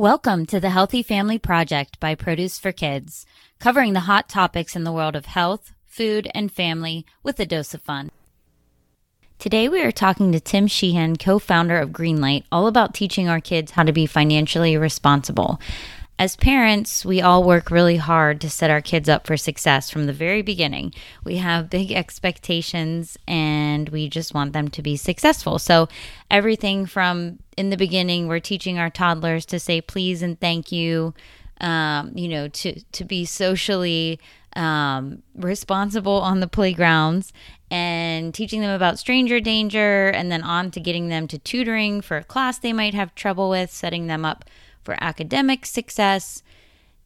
Welcome to the Healthy Family Project by Produce for Kids, covering the hot topics in the world of health, food, and family with a dose of fun. Today we are talking to Tim Sheehan, co founder of Greenlight, all about teaching our kids how to be financially responsible. As parents, we all work really hard to set our kids up for success from the very beginning. We have big expectations and we just want them to be successful. So, everything from in the beginning, we're teaching our toddlers to say please and thank you, um, you know, to, to be socially um, responsible on the playgrounds and teaching them about stranger danger, and then on to getting them to tutoring for a class they might have trouble with, setting them up for academic success,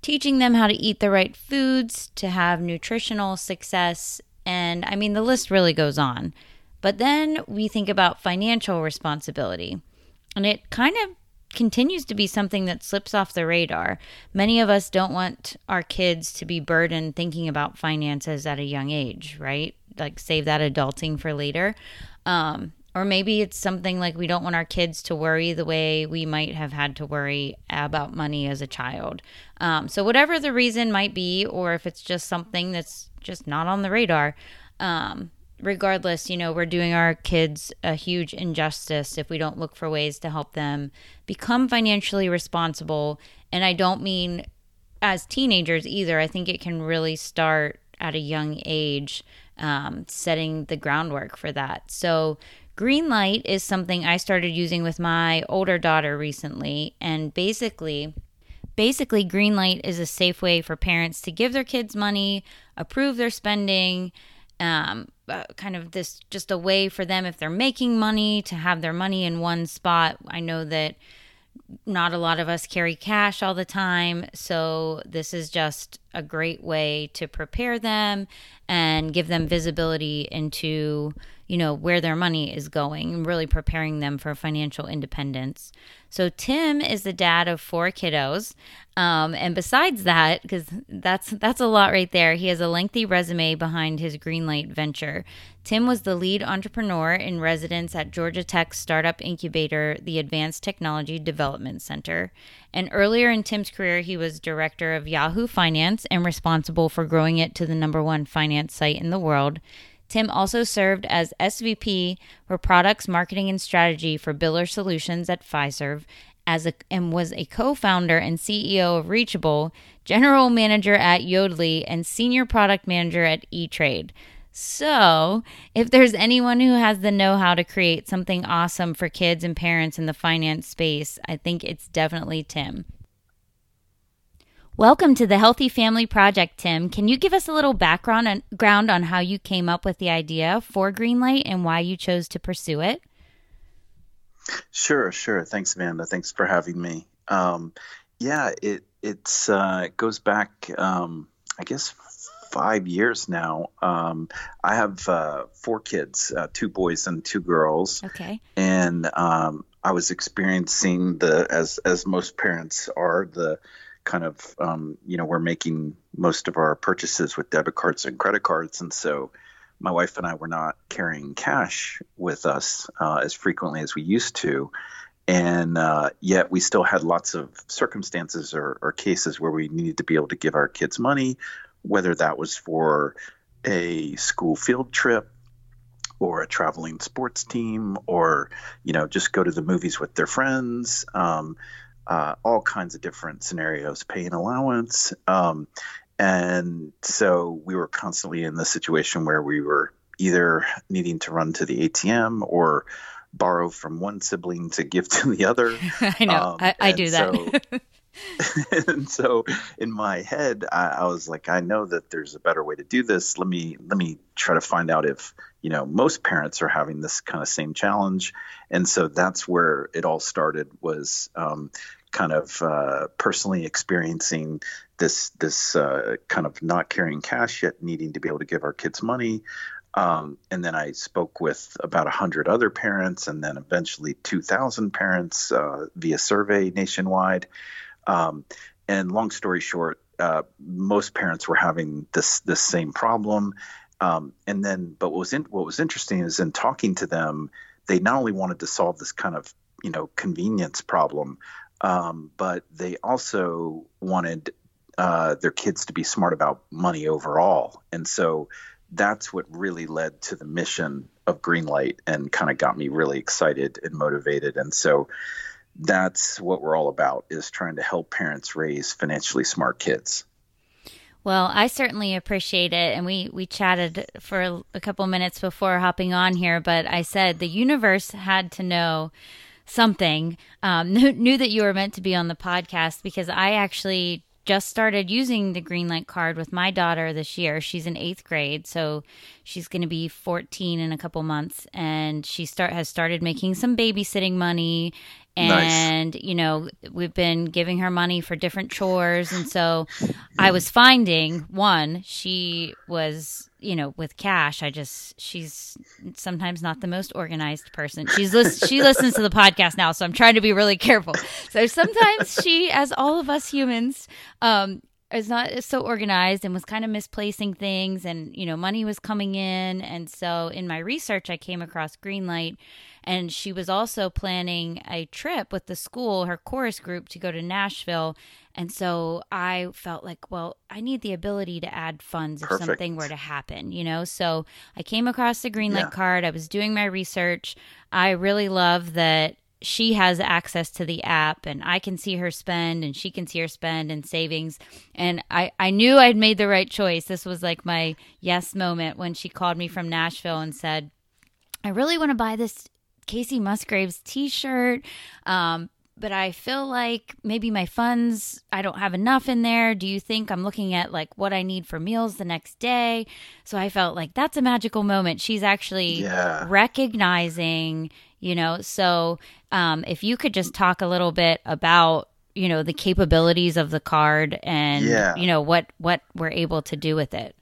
teaching them how to eat the right foods to have nutritional success. And I mean, the list really goes on. But then we think about financial responsibility, and it kind of continues to be something that slips off the radar. Many of us don't want our kids to be burdened thinking about finances at a young age, right? Like save that adulting for later. Um, or maybe it's something like we don't want our kids to worry the way we might have had to worry about money as a child. Um, so, whatever the reason might be, or if it's just something that's just not on the radar, um, regardless, you know, we're doing our kids a huge injustice if we don't look for ways to help them become financially responsible. And I don't mean as teenagers either. I think it can really start at a young age, um, setting the groundwork for that. So, Greenlight is something I started using with my older daughter recently. And basically, basically Greenlight is a safe way for parents to give their kids money, approve their spending, um, uh, kind of this just a way for them if they're making money to have their money in one spot. I know that not a lot of us carry cash all the time, so this is just a great way to prepare them and give them visibility into you know, where their money is going and really preparing them for financial independence. So Tim is the dad of four kiddos. Um, and besides that, because that's that's a lot right there, he has a lengthy resume behind his Greenlight venture. Tim was the lead entrepreneur in residence at Georgia Tech's startup incubator, the Advanced Technology Development Center. And earlier in Tim's career, he was director of Yahoo Finance and responsible for growing it to the number one finance site in the world. Tim also served as SVP for Products Marketing and Strategy for Biller Solutions at Fiserv as a, and was a co-founder and CEO of Reachable, general manager at Yodlee, and senior product manager at E-Trade. So, if there's anyone who has the know-how to create something awesome for kids and parents in the finance space, I think it's definitely Tim. Welcome to the Healthy Family Project, Tim. Can you give us a little background on, ground on how you came up with the idea for Greenlight and why you chose to pursue it? Sure, sure. Thanks, Amanda. Thanks for having me. Um, yeah, it it's uh, it goes back, um, I guess, five years now. Um, I have uh, four kids, uh, two boys and two girls. Okay. And um, I was experiencing the as as most parents are the kind of um, you know we're making most of our purchases with debit cards and credit cards and so my wife and i were not carrying cash with us uh, as frequently as we used to and uh, yet we still had lots of circumstances or, or, cases where we needed to be able to give our kids money whether that was for a school field trip or a traveling sports team or you know just go to the movies with their friends um, uh, all kinds of different scenarios, pay an allowance. Um, and so we were constantly in the situation where we were either needing to run to the ATM or borrow from one sibling to give to the other. I know. Um, I, I do that. So, and so in my head I, I, was like i know that there's a better way to do this. Let me let me try to find out if you know most parents are having this kind of same challenge. And so that's where it all started was um, kind of uh, personally experiencing this this uh, kind of not carrying cash yet needing to be able to give our kids money. Um, and then I spoke with about 100 other parents and then eventually 2,000 parents uh, via survey nationwide. Um, and long story short, uh, most parents were having this this same problem. Um, and then, but what was in, what was interesting is in talking to them, they not only wanted to solve this kind of you know convenience problem, um, but they also wanted uh, their kids to be smart about money overall. And so that's what really led to the mission of Greenlight and kind of got me really excited and motivated. And so that's what we're all about is trying to help parents raise financially smart kids. Well, I certainly appreciate it, and we we chatted for a couple minutes before hopping on here. But I said the universe had to know something, um, knew, knew that you were meant to be on the podcast because I actually just started using the Greenlight card with my daughter this year. She's in eighth grade, so she's going to be 14 in a couple months, and she start has started making some babysitting money and nice. you know we've been giving her money for different chores and so i was finding one she was you know with cash i just she's sometimes not the most organized person. She's she listens to the podcast now so i'm trying to be really careful. So sometimes she as all of us humans um is not so organized and was kind of misplacing things and you know money was coming in. And so in my research i came across greenlight and she was also planning a trip with the school her chorus group to go to nashville and so i felt like well i need the ability to add funds Perfect. if something were to happen you know so i came across the greenlight yeah. card i was doing my research i really love that she has access to the app and I can see her spend and she can see her spend and savings. And I, I knew I'd made the right choice. This was like my yes moment when she called me from Nashville and said, I really want to buy this Kacey Musgraves t shirt. Um, but I feel like maybe my funds, I don't have enough in there. Do you think I'm looking at like what I need for meals the next day? So I felt like that's a magical moment. She's actually yeah. recognizing, you know, so um, if you could just talk a little bit about, you know, the capabilities of the card and, yeah. you know, what, what we're able to do with it.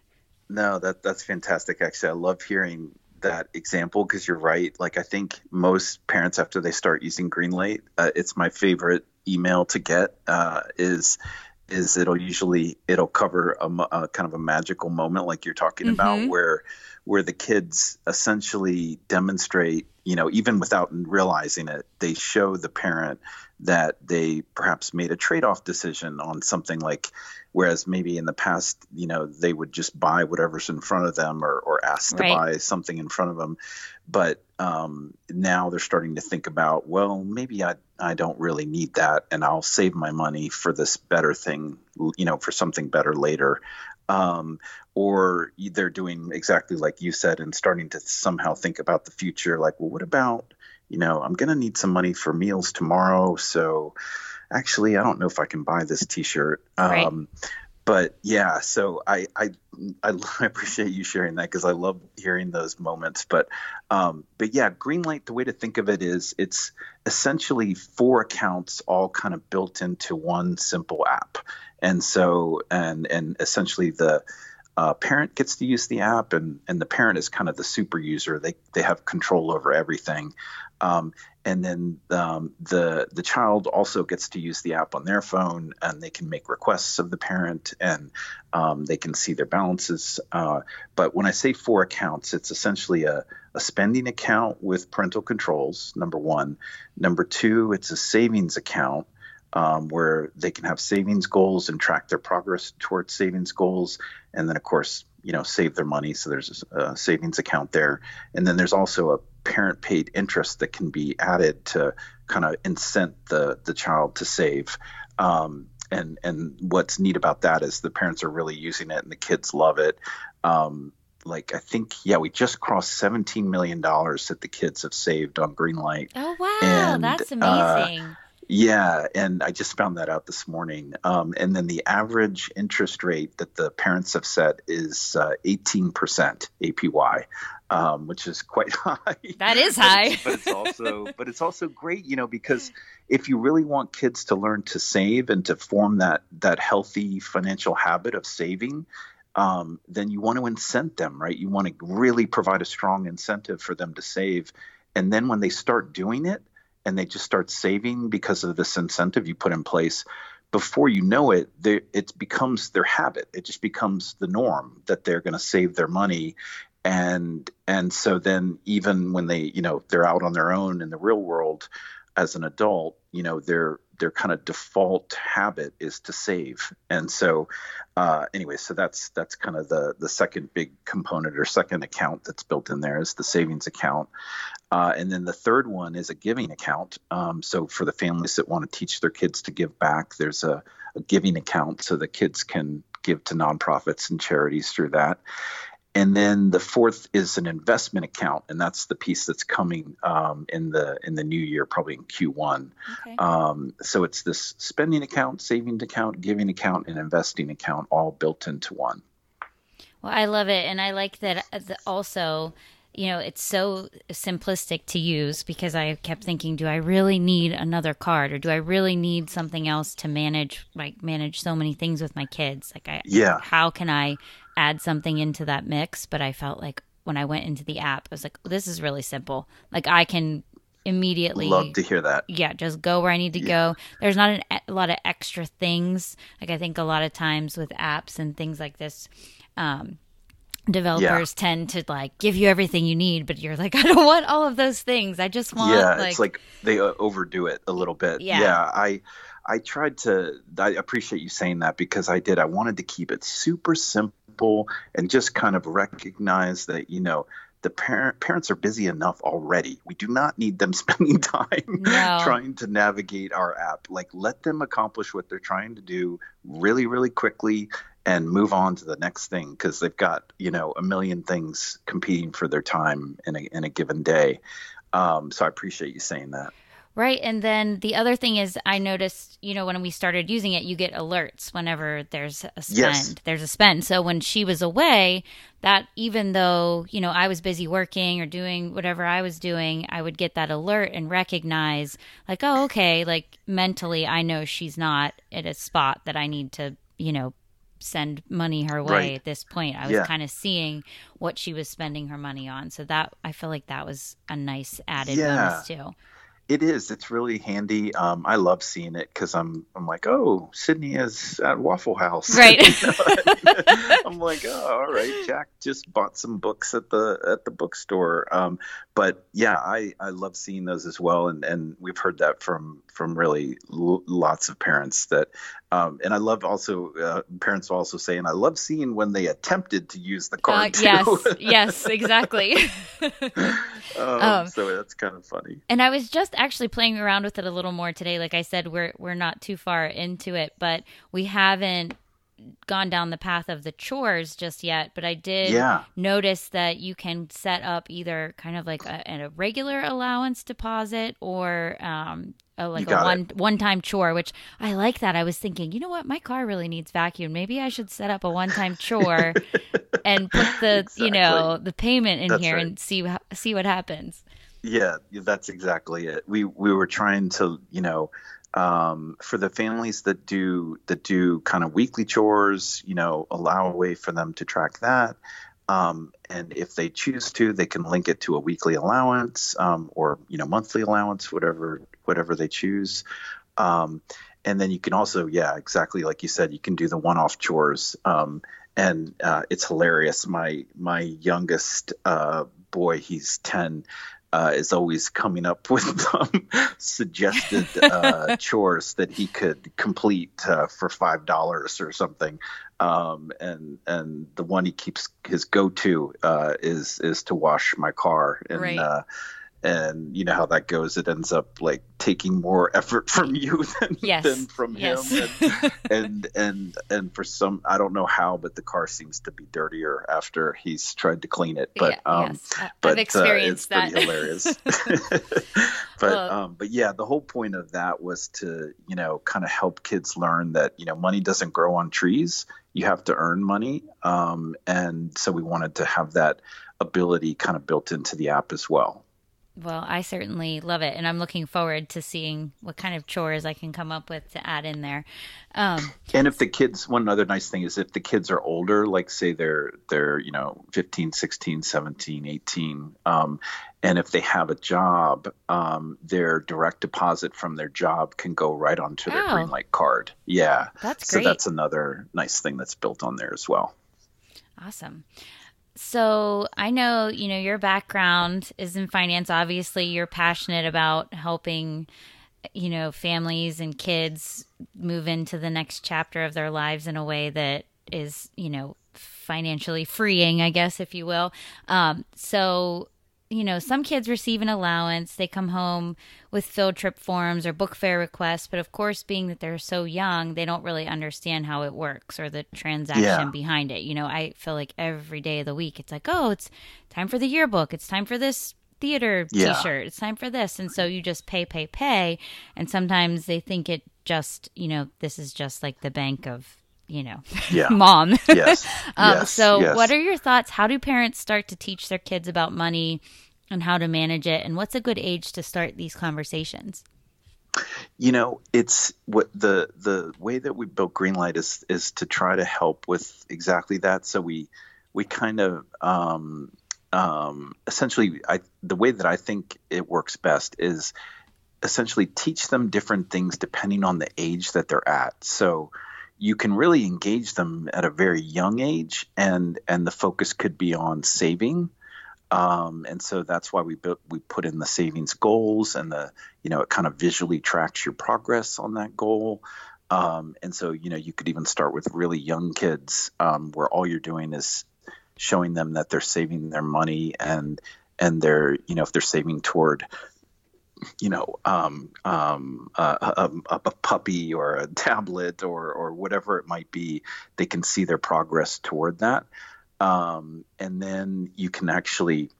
No, that that's fantastic. Actually, I love hearing that example because you're right. Like I think most parents after they start using Greenlight, uh, it's my favorite email to get uh, is is it'll usually it'll cover a, a, kind of a magical moment like you're talking mm-hmm. about where where the kids essentially demonstrate you know even without realizing it they show the parent that they perhaps made a trade-off decision on something like whereas maybe in the past you know they would just buy whatever's in front of them or, or ask right. to buy something in front of them but um, now they're starting to think about well maybe I, I don't really need that and i'll save my money for this better thing you know for something better later um, or they're doing exactly like you said and starting to somehow think about the future like well what about you know, I'm going to need some money for meals tomorrow. So actually, I don't know if I can buy this t-shirt. Right. Um, but yeah, so I, I, I, appreciate you sharing that because I love hearing those moments. But, um, but yeah, Greenlight, the way to think of it is it's essentially four accounts all kind of built into one simple app. And so, and, and essentially the, uh, parent gets to use the app and, and the parent is kind of the super user. They, they have control over everything. Um, and then um, the the child also gets to use the app on their phone, and they can make requests of the parent, and um, they can see their balances. Uh, but when I say four accounts, it's essentially a, a spending account with parental controls. Number one, number two, it's a savings account. Um, where they can have savings goals and track their progress towards savings goals, and then of course, you know, save their money. So there's a savings account there, and then there's also a parent paid interest that can be added to kind of incent the the child to save. Um, and and what's neat about that is the parents are really using it and the kids love it. Um, like I think yeah, we just crossed seventeen million dollars that the kids have saved on Greenlight. Oh wow, and, that's uh, amazing. Uh, yeah, and I just found that out this morning. Um, and then the average interest rate that the parents have set is uh, 18% APY, um, which is quite high. That is high. but, it's, but, it's, also but it's also great, you know, because if you really want kids to learn to save and to form that that healthy financial habit of saving, um, then you want to incent them, right? You want to really provide a strong incentive for them to save, and then when they start doing it and they just start saving because of this incentive you put in place before you know it it becomes their habit it just becomes the norm that they're going to save their money and and so then even when they you know they're out on their own in the real world as an adult you know they're their kind of default habit is to save. And so, uh, anyway, so that's that's kind of the the second big component or second account that's built in there is the savings account. Uh, and then the third one is a giving account. Um, so for the families that want to teach their kids to give back, there's a, a giving account so the kids can give to nonprofits and charities through that. And then the fourth is an investment account, and that's the piece that's coming um, in the in the new year, probably in Q1. Okay. Um, so it's this spending account, savings account, giving account, and investing account all built into one. Well, I love it, and I like that uh, also you know, it's so simplistic to use because I kept thinking, do I really need another card or do I really need something else to manage, like manage so many things with my kids? Like, I, yeah, how can I add something into that mix? But I felt like when I went into the app, I was like, this is really simple. Like, I can immediately love to hear that yeah just go where i need to yeah. go there's not an, a lot of extra things like i think a lot of times with apps and things like this um, developers yeah. tend to like give you everything you need but you're like i don't want all of those things i just want yeah like... it's like they uh, overdo it a little bit yeah. yeah i i tried to i appreciate you saying that because i did i wanted to keep it super simple and just kind of recognize that you know the parent parents are busy enough already. We do not need them spending time no. trying to navigate our app. Like let them accomplish what they're trying to do really, really quickly and move on to the next thing because they've got you know a million things competing for their time in a, in a given day um, so i appreciate you saying that right and then the other thing is i noticed you know when we started using it you get alerts whenever there's a spend yes. there's a spend so when she was away that even though you know i was busy working or doing whatever i was doing i would get that alert and recognize like oh okay like mentally i know she's not at a spot that i need to you know send money her way right. at this point. I was yeah. kind of seeing what she was spending her money on. So that I feel like that was a nice added yeah. bonus too. It is. It's really handy. Um, I love seeing it because I'm I'm like, oh, Sydney is at Waffle House. Right. I'm like, oh, all right. Jack just bought some books at the at the bookstore. Um, but yeah, I I love seeing those as well, and and we've heard that from from really l- lots of parents that um, and I love also uh, parents also saying I love seeing when they attempted to use the card. Uh, yes, yes, exactly. um, um, so that's kind of funny. And I was just actually playing around with it a little more today. Like I said, we're we're not too far into it, but we haven't gone down the path of the chores just yet, but I did yeah. notice that you can set up either kind of like a, a regular allowance deposit or um, a, like a one one time chore, which I like that. I was thinking, you know what, my car really needs vacuum. Maybe I should set up a one time chore and put the exactly. you know the payment in that's here right. and see see what happens. Yeah, that's exactly it. We we were trying to you know um, for the families that do that do kind of weekly chores, you know, allow a way for them to track that. Um, and if they choose to, they can link it to a weekly allowance um, or you know monthly allowance, whatever whatever they choose. Um, and then you can also, yeah, exactly like you said, you can do the one-off chores. Um, and uh, it's hilarious. My my youngest uh, boy, he's ten uh, is always coming up with um, suggested uh, chores that he could complete uh, for five dollars or something. Um, and and the one he keeps his go to uh, is is to wash my car. And right. And you know how that goes it ends up like taking more effort from you than, yes. than from yes. him and, and and and for some i don't know how but the car seems to be dirtier after he's tried to clean it but yeah, um yes. but I've experienced uh, it's that. pretty hilarious but well, um but yeah the whole point of that was to you know kind of help kids learn that you know money doesn't grow on trees you have to earn money um and so we wanted to have that ability kind of built into the app as well well, I certainly love it, and I'm looking forward to seeing what kind of chores I can come up with to add in there. Um, and if the kids, one other nice thing is if the kids are older, like say they're they're you know 15, 16, 17, 18, um, and if they have a job, um, their direct deposit from their job can go right onto their oh, Greenlight card. Yeah, that's great. So that's another nice thing that's built on there as well. Awesome. So I know, you know, your background is in finance. Obviously, you're passionate about helping you know, families and kids move into the next chapter of their lives in a way that is, you know, financially freeing, I guess, if you will. Um, so, you know, some kids receive an allowance. They come home with field trip forms or book fair requests. But of course, being that they're so young, they don't really understand how it works or the transaction yeah. behind it. You know, I feel like every day of the week, it's like, oh, it's time for the yearbook. It's time for this theater yeah. t-shirt. It's time for this. And so you just pay, pay, pay. And sometimes they think it just, you know, this is just like the bank of you know, yeah. mom. yes. um, yes. So, yes. what are your thoughts? How do parents start to teach their kids about money and how to manage it? And what's a good age to start these conversations? You know, it's what the the way that we built Greenlight is is to try to help with exactly that. So we we kind of um, um, essentially, I the way that I think it works best is essentially teach them different things depending on the age that they're at. So you can really engage them at a very young age, and and the focus could be on saving. Um, and so that's why we built, we put in the savings goals and the you know it kind of visually tracks your progress on that goal. Um, and so you know you could even start with really young kids um, where all you're doing is showing them that they're saving their money and and they're you know if they're saving toward you know, um, um, a, a, a, puppy or a tablet or or whatever it might be, they can see their progress toward that, um, and then you can actually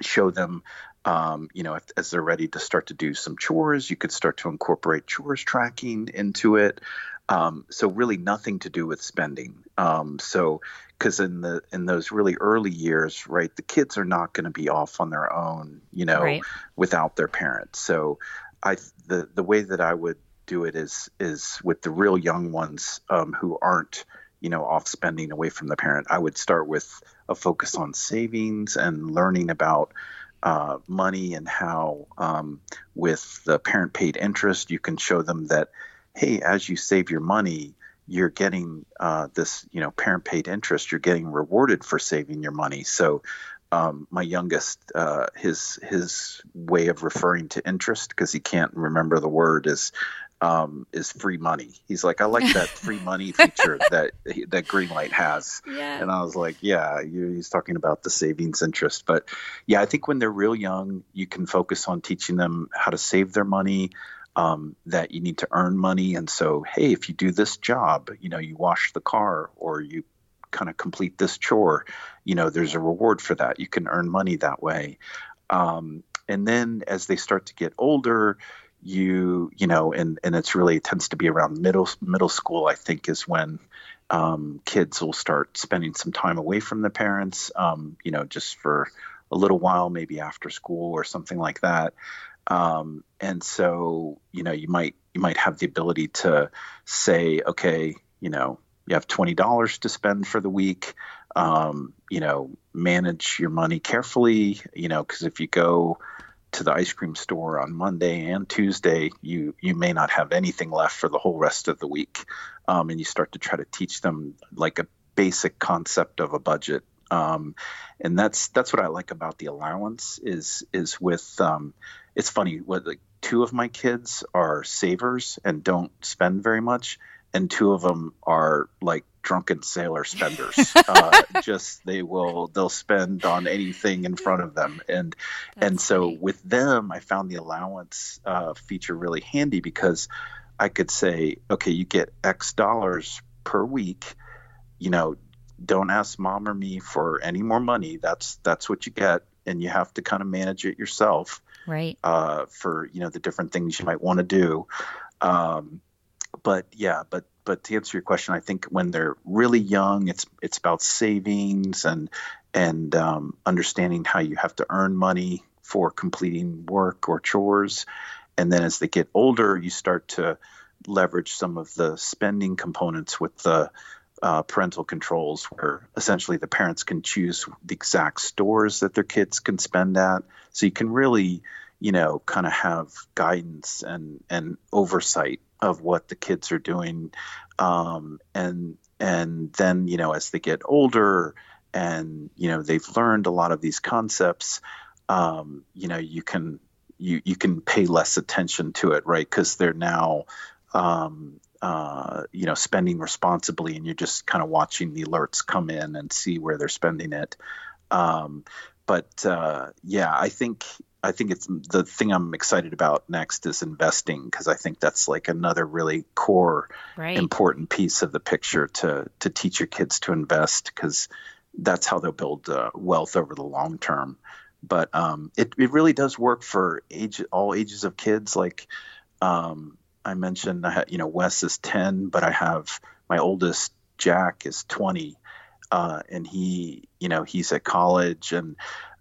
show them. Um, you know, if, as they're ready to start to do some chores, you could start to incorporate chores tracking into it. Um, so really nothing to do with spending. Um, so because in the in those really early years, right, the kids are not going to be off on their own, you know, right. without their parents. So I the the way that I would do it is is with the real young ones um, who aren't you know off spending away from the parent. I would start with a focus on savings and learning about uh, money and how um, with the parent paid interest you can show them that hey, as you save your money, you're getting uh, this, you know, parent paid interest. You're getting rewarded for saving your money. So, um, my youngest, uh, his his way of referring to interest because he can't remember the word is um, is free money. He's like, I like that free money feature that that Greenlight has. Yeah. And I was like, yeah, he's talking about the savings interest. But yeah, I think when they're real young, you can focus on teaching them how to save their money, um, that you need to earn money. And so, hey, if you do this job, you know, you wash the car or you kind of complete this chore, you know, there's a reward for that. You can earn money that way. Um, and then as they start to get older, you you know, and and it's really it tends to be around middle middle school. I think is when um, kids will start spending some time away from the parents. Um, you know, just for a little while, maybe after school or something like that. Um, and so, you know, you might you might have the ability to say, okay, you know, you have twenty dollars to spend for the week. Um, you know, manage your money carefully. You know, because if you go to the ice cream store on Monday and Tuesday, you you may not have anything left for the whole rest of the week, um, and you start to try to teach them like a basic concept of a budget um, and that's that's what I like about the allowance is is with um, it's funny what like two of my kids are savers and don't spend very much and two of them are like drunken sailor spenders uh, just they will they'll spend on anything in front of them and That's and so funny. with them i found the allowance uh, feature really handy because i could say okay you get x dollars per week you know don't ask mom or me for any more money. That's that's what you get and you have to kind of manage it yourself right. uh, for you know the different things you might want to do. Um, but yeah but but to answer your question i think when they're really young it's it's about savings and and um, understanding how you have to earn money for completing work or chores. And then as they get older you start to leverage some of the spending components with the uh, parental controls where essentially the parents can choose the exact stores that their kids can spend at. So you can really, you know, kind of have guidance and, and oversight of what the kids are doing. Um, and, and then, you know, as they get older and, you know, they've learned a lot of these concepts, um, you know, you can you you can pay less attention to it, right? Because they're now um, uh, you know spending responsibly, and you're just kind of watching the alerts come in and see where they're spending it. Um, but uh, yeah, I think I think it's the thing I'm excited about next is investing because I think that's like another really core right. important piece of the picture to to teach your kids to invest because that's how they'll build uh, wealth over the long term. But um, it it really does work for age all ages of kids. Like um, I mentioned, I ha- you know Wes is ten, but I have my oldest Jack is twenty, uh, and he you know he's at college and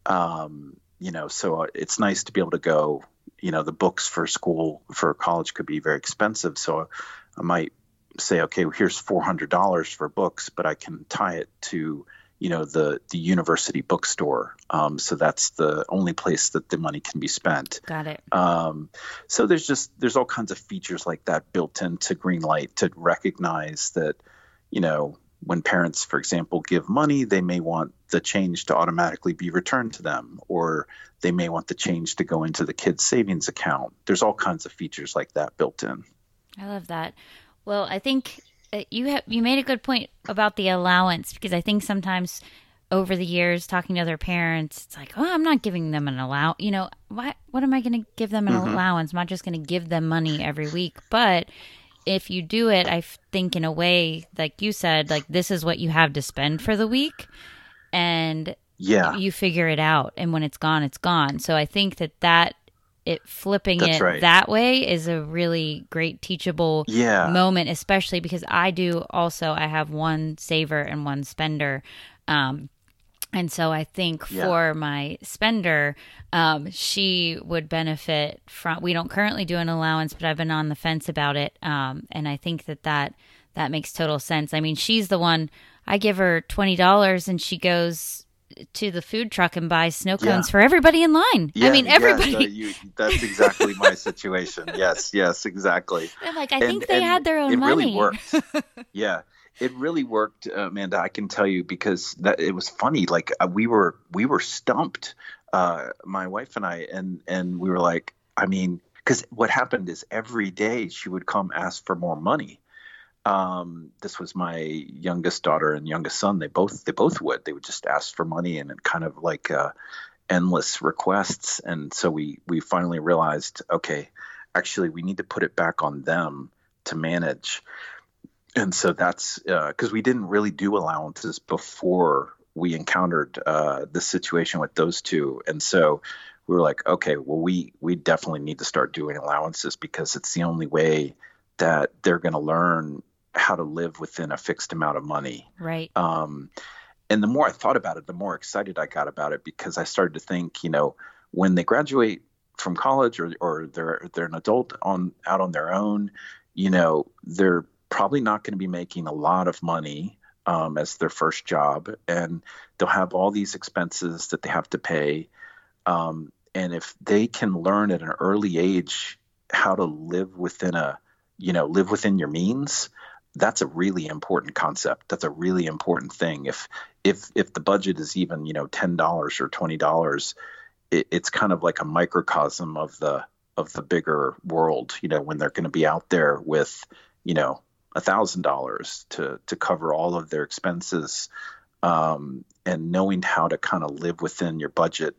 um, you know, so it's nice to be able to go. You know, the books for school for college could be very expensive, so I might say, okay, well, here's four hundred dollars for books, but I can tie it to you know the the university bookstore. Um, so that's the only place that the money can be spent. Got it. Um, so there's just there's all kinds of features like that built into Greenlight to recognize that you know when parents, for example, give money, they may want the change to automatically be returned to them, or they may want the change to go into the kid's savings account. There's all kinds of features like that built in. I love that. Well, I think you have you made a good point about the allowance because I think sometimes over the years talking to other parents, it's like, oh, I'm not giving them an allowance. You know, what what am I going to give them an mm-hmm. allowance? I'm not just going to give them money every week, but if you do it, I think in a way, like you said, like this is what you have to spend for the week, and yeah, you figure it out, and when it's gone, it's gone. So I think that that it flipping That's it right. that way is a really great teachable yeah. moment, especially because I do also I have one saver and one spender. Um, and so I think Yeah. for my spender, um, she would benefit from. We don't currently do an allowance, but I've been on the fence about it, um, and I think that that that makes total sense. I mean, she's the one. I give her twenty dollars, and she goes to the food truck and buy snow Yeah. cones for everybody in line. Yeah, I mean, everybody. Yes, uh, you, that's exactly my situation. Yes, yes, exactly. Like, I And- think they had their own it money. really worked. yeah, it really worked, Amanda. I can tell you because that it was funny. Like uh, we were we were stumped, uh, my wife and I, and and we were like, I mean, because what happened is every day she would come ask for more money. Um, this was my youngest daughter and youngest son. They both they both would. They would just ask for money and kind of like uh, endless requests. And so we we finally realized, okay, actually we need to put it back on them to manage. And so that's because we didn't really do allowances before we encountered uh, this situation with those two. And so we were like, okay, well we we definitely need to start doing allowances because it's the only way that they're going to learn how to live within a fixed amount of money. right. Um, and the more I thought about it, the more excited I got about it because I started to think, you know, when they graduate from college or, or they're they're an adult on out on their own, you know, they're probably not going to be making a lot of money um, as their first job, and they'll have all these expenses that they have to pay. Um, and if they can learn at an early age how to live within a, you know, live within your means, that's a really important concept. That's a really important thing. If if if the budget is even you know ten dollars or twenty dollars, it, it's kind of like a microcosm of the of the bigger world. You know, when they're going to be out there with you know a thousand dollars to to cover all of their expenses, um, and knowing how to kind of live within your budget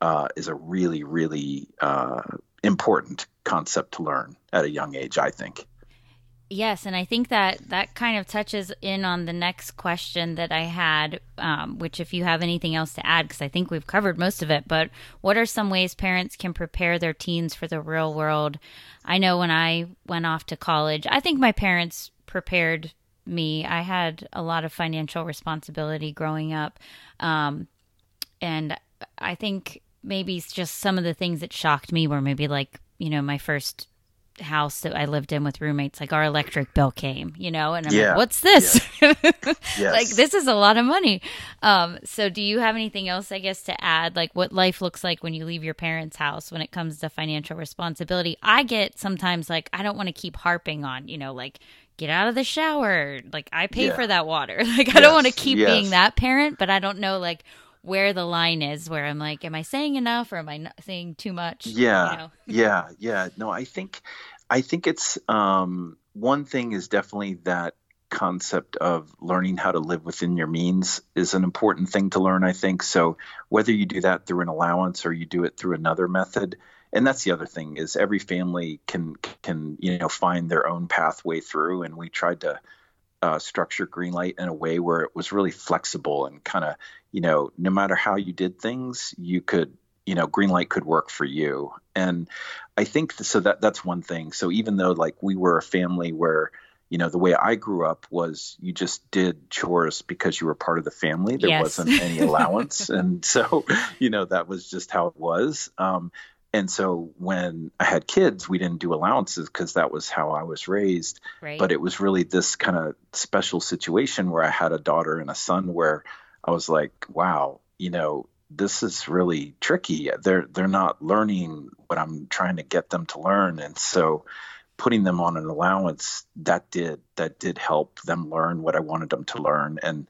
uh, is a really really uh, important concept to learn at a young age. I think. Yes, and I think that that kind of touches in on the next question that I had, um, which, if you have anything else to add, because I think we've covered most of it, but what are some ways parents can prepare their teens for the real world? I know when I went off to college, I think my parents prepared me. I had a lot of financial responsibility growing up. Um, and I think maybe just some of the things that shocked me were maybe like, you know, my first house that I lived in with roommates, like our electric bill came, you know, and I'm Yeah. like, what's this? Yes. like, this is a lot of money. Um, so do you have anything else, I guess, to add? Like what life looks like when you leave your parents' house when it comes to financial responsibility? I get sometimes like, I don't want to keep harping on, you know, like, get out of the shower. Like, I pay Yeah. for that water. Like, I don't want to keep yes. being that parent, but I don't know, like, where the line is where I'm like, am I saying enough or am I not saying too much? Yeah. You know? yeah. Yeah. No, I think, I think it's, um, one thing is definitely that concept of learning how to live within your means is an important thing to learn, I think. So whether you do that through an allowance or you do it through another method, and that's the other thing is every family can can you know find their own pathway through and we tried to uh, structure greenlight in a way where it was really flexible and kind of you know no matter how you did things you could you know greenlight could work for you. And i think so that that's one thing. So even though like we were a family where you know the way i grew up was you just did chores because you were part of the family. There Yes. wasn't any allowance. And so you know that was just how it was. Um, and so when i had kids we didn't do allowances because that was how i was raised Right. but it was really this kind of special situation where I had a daughter and a son where I was like, wow, you know, this is really tricky. They're they're not learning what I'm trying to get them to learn, and so putting them on an allowance that did that did help them learn what I wanted them to learn, and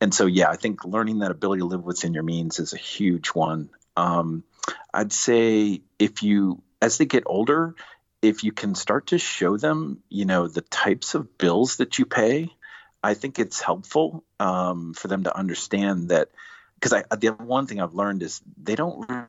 and so yeah, I think learning that ability to live within your means is a huge one. Um, I'd say if you as they get older, if you can start to show them, you know, the types of bills that you pay, I think it's helpful um, for them to understand that. Because the one thing I've learned is they don't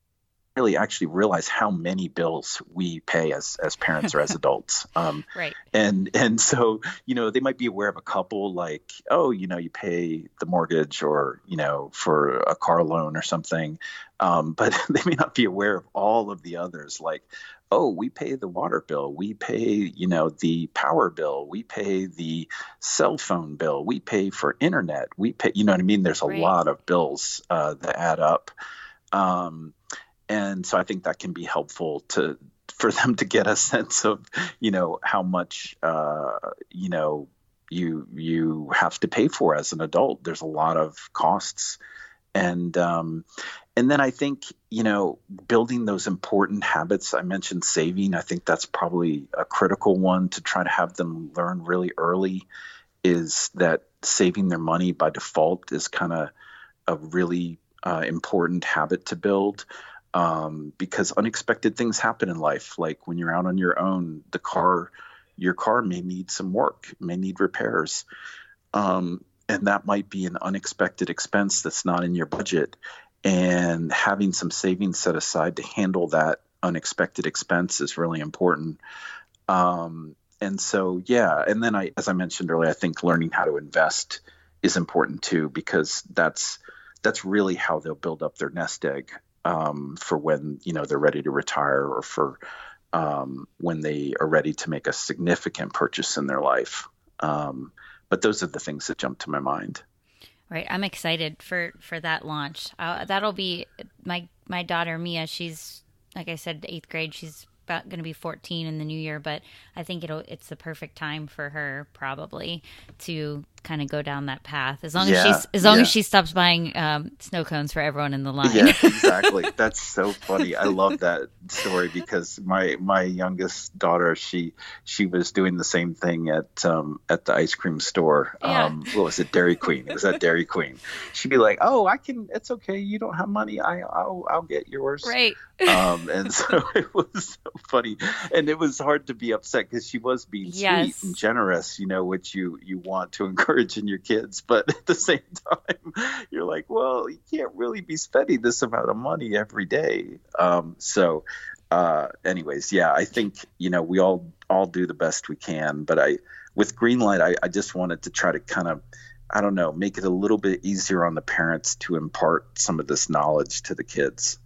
really actually realize how many bills we pay as as parents or as adults. Um, right. and and so you know they might be aware of a couple like oh you know you pay the mortgage or you know for a car loan or something um, but they may not be aware of all of the others like oh we pay the water bill we pay you know the power bill we pay the cell phone bill we pay for internet we pay you know what i mean there's a Right. lot of bills uh, that add up um, and so i think that can be helpful to for them to get a sense of you know how much uh, you know you you have to pay for as an adult. There's a lot of costs. And um, and then I think you know building those important habits I mentioned saving. I think that's probably a critical one to try to have them learn really early is that saving their money by default is kind of a really uh, important habit to build um, because unexpected things happen in life. Like when you're out on your own the car your car may need some work may need repairs. Um, and that might be an unexpected expense that's not in your budget. And having some savings set aside to handle that unexpected expense is really important. Um, and so yeah. And then i as i mentioned earlier i think learning how to invest is important too because that's that's really how they'll build up their nest egg um, for when you know they're ready to retire or for um, when they are ready to make a significant purchase in their life um, but those are the things that jump to my mind Right. I'm excited for for that launch. Uh, that'll be my my daughter Mia. She's like I said, eighth grade. She's about going to be 14 in the new year, but I think it'll it's the perfect time for her probably to kind of go down that path. As long Yeah, as she's as long yeah. as she stops buying um, snow cones for everyone in the line. Yeah, exactly. That's so funny. I love that story because my my youngest daughter, she she was doing the same thing at um at the ice cream store. Yeah. Um what was it? Dairy Queen. It was at Dairy Queen. She'd be like, "Oh, I can it's okay. You don't have money. I I'll I'll get yours." Right. Um, and so it was so funny, and it was hard to be upset because she was being Yes. sweet and generous, you know, which you you want to encourage in your kids, but at the same time, you're like, well, you can't really be spending this amount of money every day. Um, so, uh, anyways, yeah, I think you know we all all do the best we can, but I with Greenlight, I, I just wanted to try to kind of. I don't know, make it a little bit easier on the parents to impart some of this knowledge to the kids.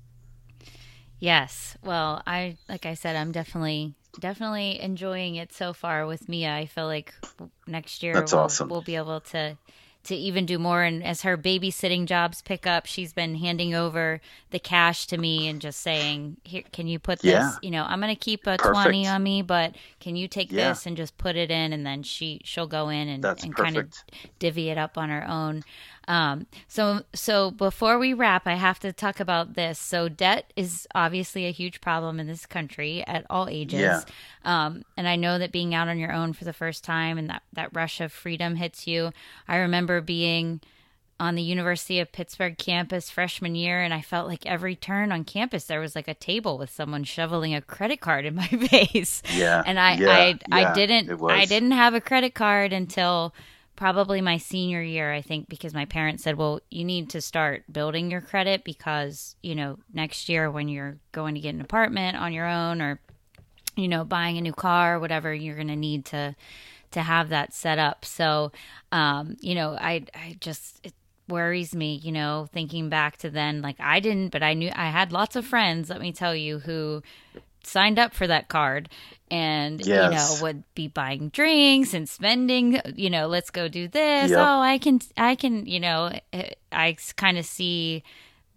Yes. Well, I like I said, I'm definitely definitely enjoying it so far with Mia. I feel like next year That's we'll, awesome. we'll be able to to even do more and as her babysitting jobs pick up, she's been handing over the cash to me and just saying, "Here, can you put this, Yeah. you know, I'm going to keep a Perfect. 20 on me, but can you take Yeah. this and just put it in and then she she'll go in and and kind of divvy it up on her own. Um, so, so before we wrap, I have to talk about this. So, debt is obviously a huge problem in this country at all ages. Yeah. Um, and I know that being out on your own for the first time and that, that rush of freedom hits you. I remember being on the University of Pittsburgh campus freshman year, and I felt like every turn on campus there was like a table with someone shoveling a credit card in my face. Yeah, and I yeah, I, yeah, I didn't I didn't have a credit card until probably my senior year, I think, because my parents said, "Well, you need to start building your credit because you know next year when you're going to get an apartment on your own or you know buying a new car or whatever, you're going to need to." to have that set up. So, um, you know, I I just it worries me, you know, thinking back to then. Like I didn't, but I knew I had lots of friends. Let me tell you, who signed up for that card and yes. you know would be buying drinks and spending you know let's go do this yep. oh i can i can you know eh, i kind of see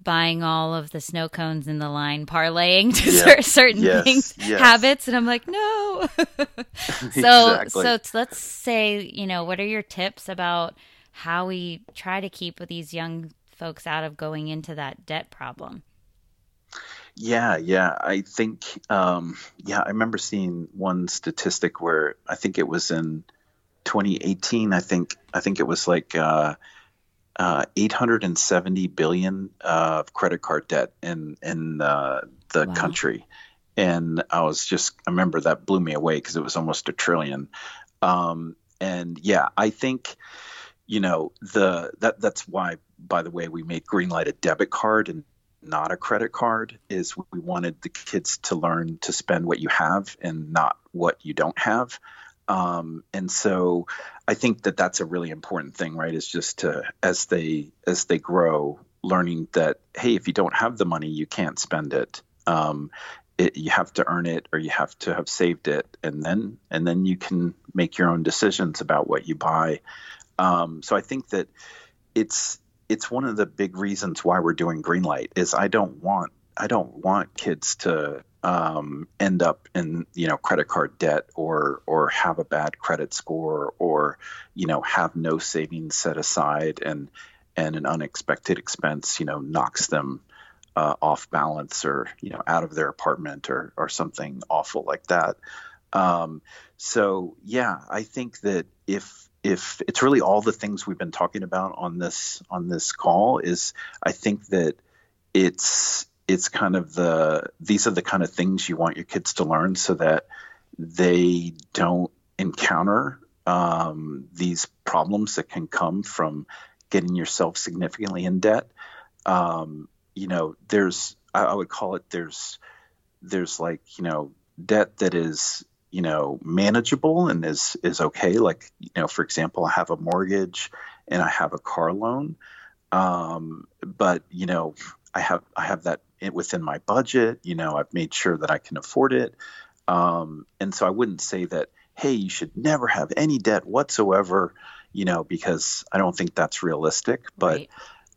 buying all of the snow cones in the line, parlaying to yeah. certain yes. things, yes. habits, and I'm like, no. so, exactly. so let's say, you know, what are your tips about how we try to keep these young folks out of going into that debt problem? Yeah, yeah. I think, um, yeah, I remember seeing one statistic where I think it was in 2018. I think, I think it was like. Uh, uh, 870 billion of credit card debt in in uh, the wow. country, and I was just I remember that blew me away because it was almost a trillion. Um, and yeah, I think you know the that that's why by the way we made Greenlight a debit card and not a credit card is we wanted the kids to learn to spend what you have and not what you don't have um, and so I think that that's a really important thing, right? Is just to as they as they grow, learning that hey, if you don't have the money, you can't spend it. Um, it, you have to earn it or you have to have saved it and then and then you can make your own decisions about what you buy um, so i think that it's it's one of the big reasons why we're doing greenlight is i don't want i don't want kids to um, end up in you know credit card debt or or have a bad credit score or you know have no savings set aside and and an unexpected expense you know knocks them uh, off balance or you know out of their apartment or or something awful like that. Um, so yeah, I think that if if it's really all the things we've been talking about on this on this call is I think that it's it's kind of the these are the kind of things you want your kids to learn so that they don't encounter um, these problems that can come from getting yourself significantly in debt. Um, you know, there's I, I would call it there's there's like you know debt that is you know manageable and is is okay. Like you know, for example, I have a mortgage and I have a car loan, um, but you know I have I have that within my budget. You know, I've made sure that I can afford it. Um, and so I wouldn't say that, hey, you should never have any debt whatsoever, you know, because I don't think that's realistic. But right.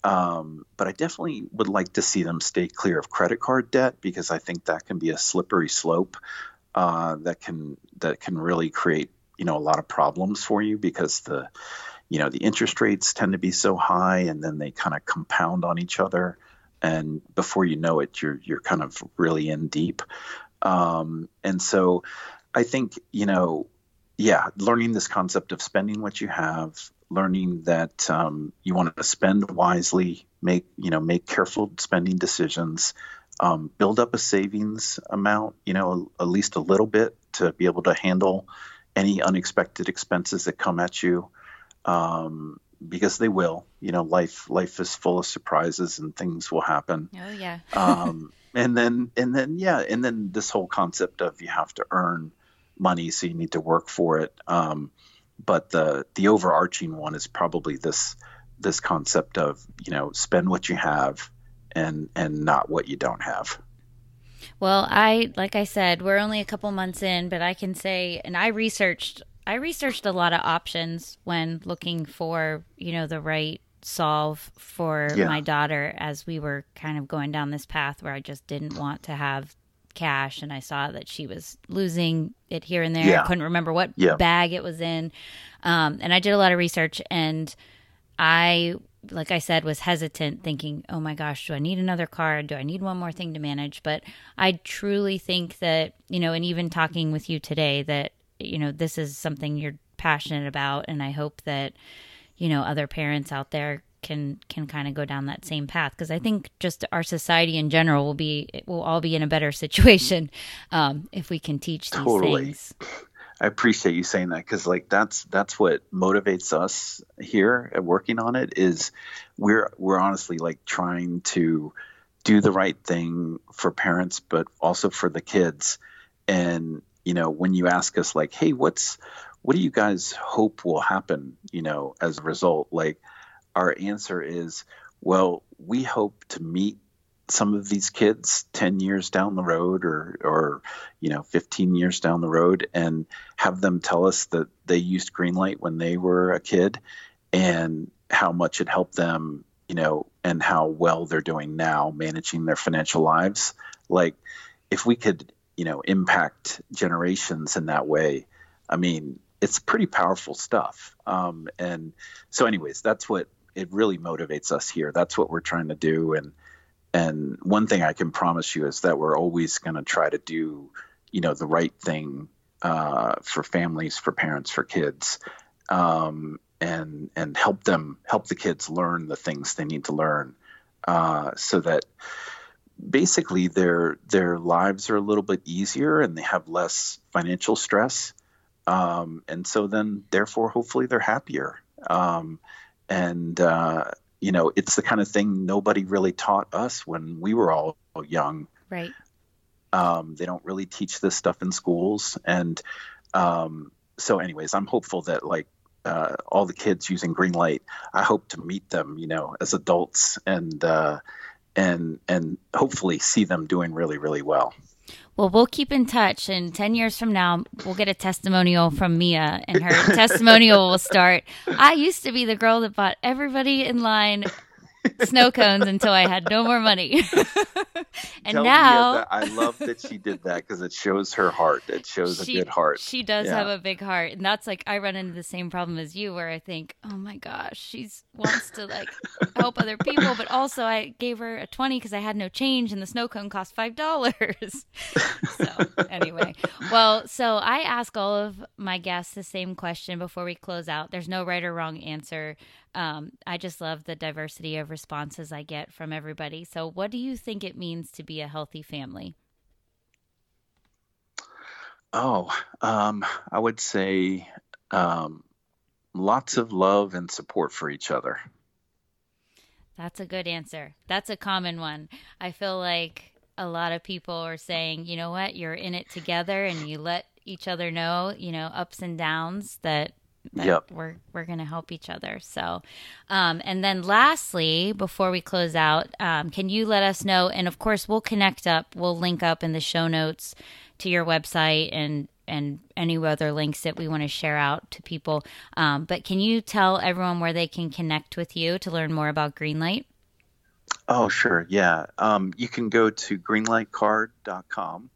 um, but I definitely would like to see them stay clear of credit card debt because I think that can be a slippery slope uh, that can that can really create you know a lot of problems for you because the you know the interest rates tend to be so high and then they kind of compound on each other and before you know it, you're you're kind of really in deep. Um, and so, I think you know, yeah, learning this concept of spending what you have, learning that um, you want to spend wisely, make you know, make careful spending decisions, um, build up a savings amount, you know, at least a little bit to be able to handle any unexpected expenses that come at you. Um, because they will. You know, life life is full of surprises and things will happen. Oh yeah. um, and then and then yeah, and then this whole concept of you have to earn money, so you need to work for it. Um, but the the overarching one is probably this this concept of you know spend what you have and and not what you don't have. Well, I like I said, we're only a couple months in, but I can say, and I researched I researched a lot of options when looking for, you know, the right solve for yeah. my daughter as we were kind of going down this path where I just didn't want to have cash and I saw that she was losing it here and there. Yeah. I couldn't remember what yeah. bag it was in. Um, and I did a lot of research and I like I said, was hesitant, thinking, oh my gosh, do I need another card? Do I need one more thing to manage? But I truly think that, you know, and even talking with you today, that you know, this is something you're passionate about. And I hope that, you know, other parents out there can can kind of go down that same path because I think just our society in general will be will all be in a better situation um, if we can teach these totally. things. I appreciate you saying that because like that's that's what motivates us here at working on it is we're we're honestly like trying to do the right thing for parents but also for the kids. And you know when you ask us like hey what's what do you guys hope will happen you know as a result? Like our answer is well we hope to meet some of these kids 10 years down the road or or you know 15 years down the road and have them tell us that they used greenlight when they were a kid and how much it helped them you know and how well they're doing now managing their financial lives. Like if we could you know impact generations in that way i mean it's pretty powerful stuff. Um, and so anyways that's what it really motivates us here. That's what we're trying to do. And and one thing I can promise you is that we're always going to try to do, you know, the right thing uh, for families, for parents, for kids, um, and and help them help the kids learn the things they need to learn, uh, so that basically their their lives are a little bit easier and they have less financial stress, um, and so then therefore hopefully they're happier. Um, and uh, you know, it's the kind of thing nobody really taught us when we were all young. Right. Um, they don't really teach this stuff in schools, and um, so, anyways, I'm hopeful that like uh, all the kids using Greenlight, I hope to meet them, you know, as adults, and uh, and and hopefully see them doing really, really well. Well, we'll keep in touch, and 10 years from now, we'll get a testimonial from Mia, and her testimonial will start. I used to be the girl that bought everybody in line snow cones until I had no more money. and Tell now I love that she did that because it shows her heart. It shows she, a good heart. She does yeah. have a big heart, and that's like I run into the same problem as you, where I think, oh my gosh, she's wants to like help other people, but also I gave her a twenty because I had no change, and the snow cone cost five dollars. so anyway, well, so I ask all of my guests the same question before we close out. There's no right or wrong answer um, I just love the diversity of responses I get from everybody. So, what do you think it means to be a healthy family? Oh, um, I would say um, lots of love and support for each other. That's a good answer. That's a common one. I feel like a lot of people are saying, you know what, you're in it together and you let each other know, you know, ups and downs that yep. we're we're going to help each other. So, um, and then lastly, before we close out, um, can you let us know? And of course, we'll connect up. We'll link up in the show notes to your website and and any other links that we want to share out to people. Um, but can you tell everyone where they can connect with you to learn more about Greenlight? Oh, sure. Yeah. Um, you can go to greenlightcard.com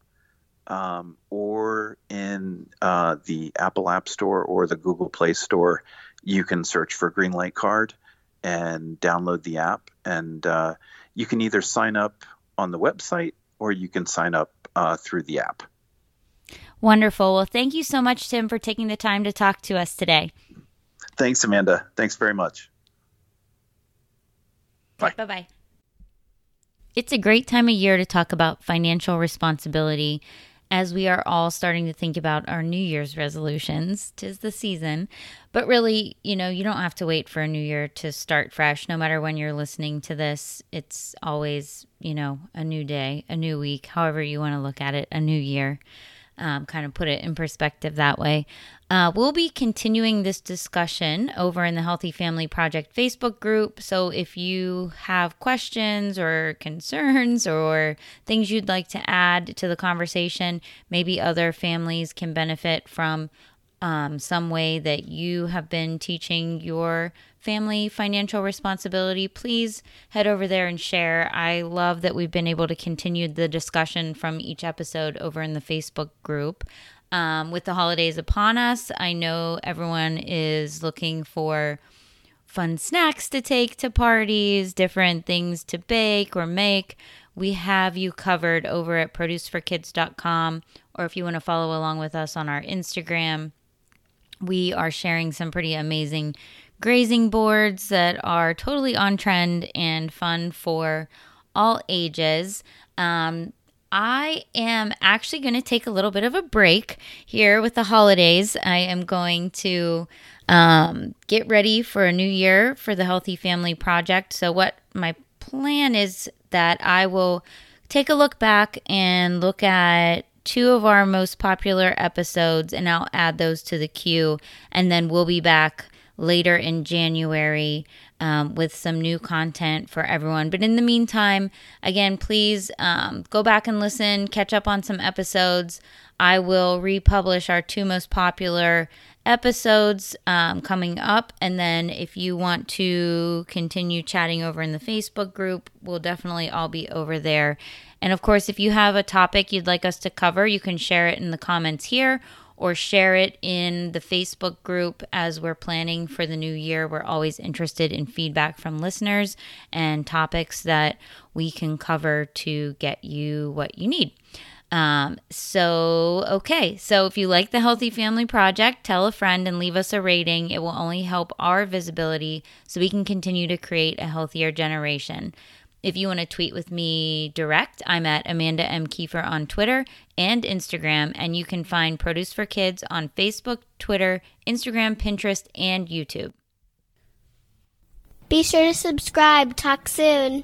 um, or in uh, the Apple App Store or the Google Play Store, you can search for Greenlight Card and download the app. And uh, you can either sign up on the website or you can sign up uh, through the app. Wonderful. Well, thank you so much, Tim, for taking the time to talk to us today. Thanks, Amanda. Thanks very much. Bye. Bye bye. It's a great time of year to talk about financial responsibility as we are all starting to think about our New Year's resolutions. Tis the season. But really, you know, you don't have to wait for a new year to start fresh. No matter when you're listening to this, it's always, you know, a new day, a new week, however you want to look at it, a new year um, kind of put it in perspective that way. Uh, we'll be continuing this discussion over in the Healthy Family Project Facebook group. So if you have questions or concerns or things you'd like to add to the conversation, maybe other families can benefit from um, some way that you have been teaching your family financial responsibility, please head over there and share. I love that we've been able to continue the discussion from each episode over in the Facebook group. Um, with the holidays upon us, I know everyone is looking for fun snacks to take to parties, different things to bake or make. We have you covered over at produceforkids.com, or if you want to follow along with us on our Instagram we are sharing some pretty amazing grazing boards that are totally on trend and fun for all ages. Um, I am actually going to take a little bit of a break here with the holidays. I am going to um, get ready for a new year for the Healthy Family Project. So, what my plan is that I will take a look back and look at two of our most popular episodes, and I'll add those to the queue. And then we'll be back later in January um, with some new content for everyone. But in the meantime, again, please um, go back and listen, catch up on some episodes. I will republish our two most popular episodes um, coming up. And then if you want to continue chatting over in the Facebook group, we'll definitely all be over there. And of course, if you have a topic you'd like us to cover, you can share it in the comments here or share it in the Facebook group as we're planning for the new year. We're always interested in feedback from listeners and topics that we can cover to get you what you need. Um, so, okay. So, if you like the Healthy Family Project, tell a friend and leave us a rating. It will only help our visibility so we can continue to create a healthier generation. If you want to tweet with me direct, I'm at Amanda M. Kiefer on Twitter and Instagram, and you can find Produce for Kids on Facebook, Twitter, Instagram, Pinterest, and YouTube. Be sure to subscribe. Talk soon.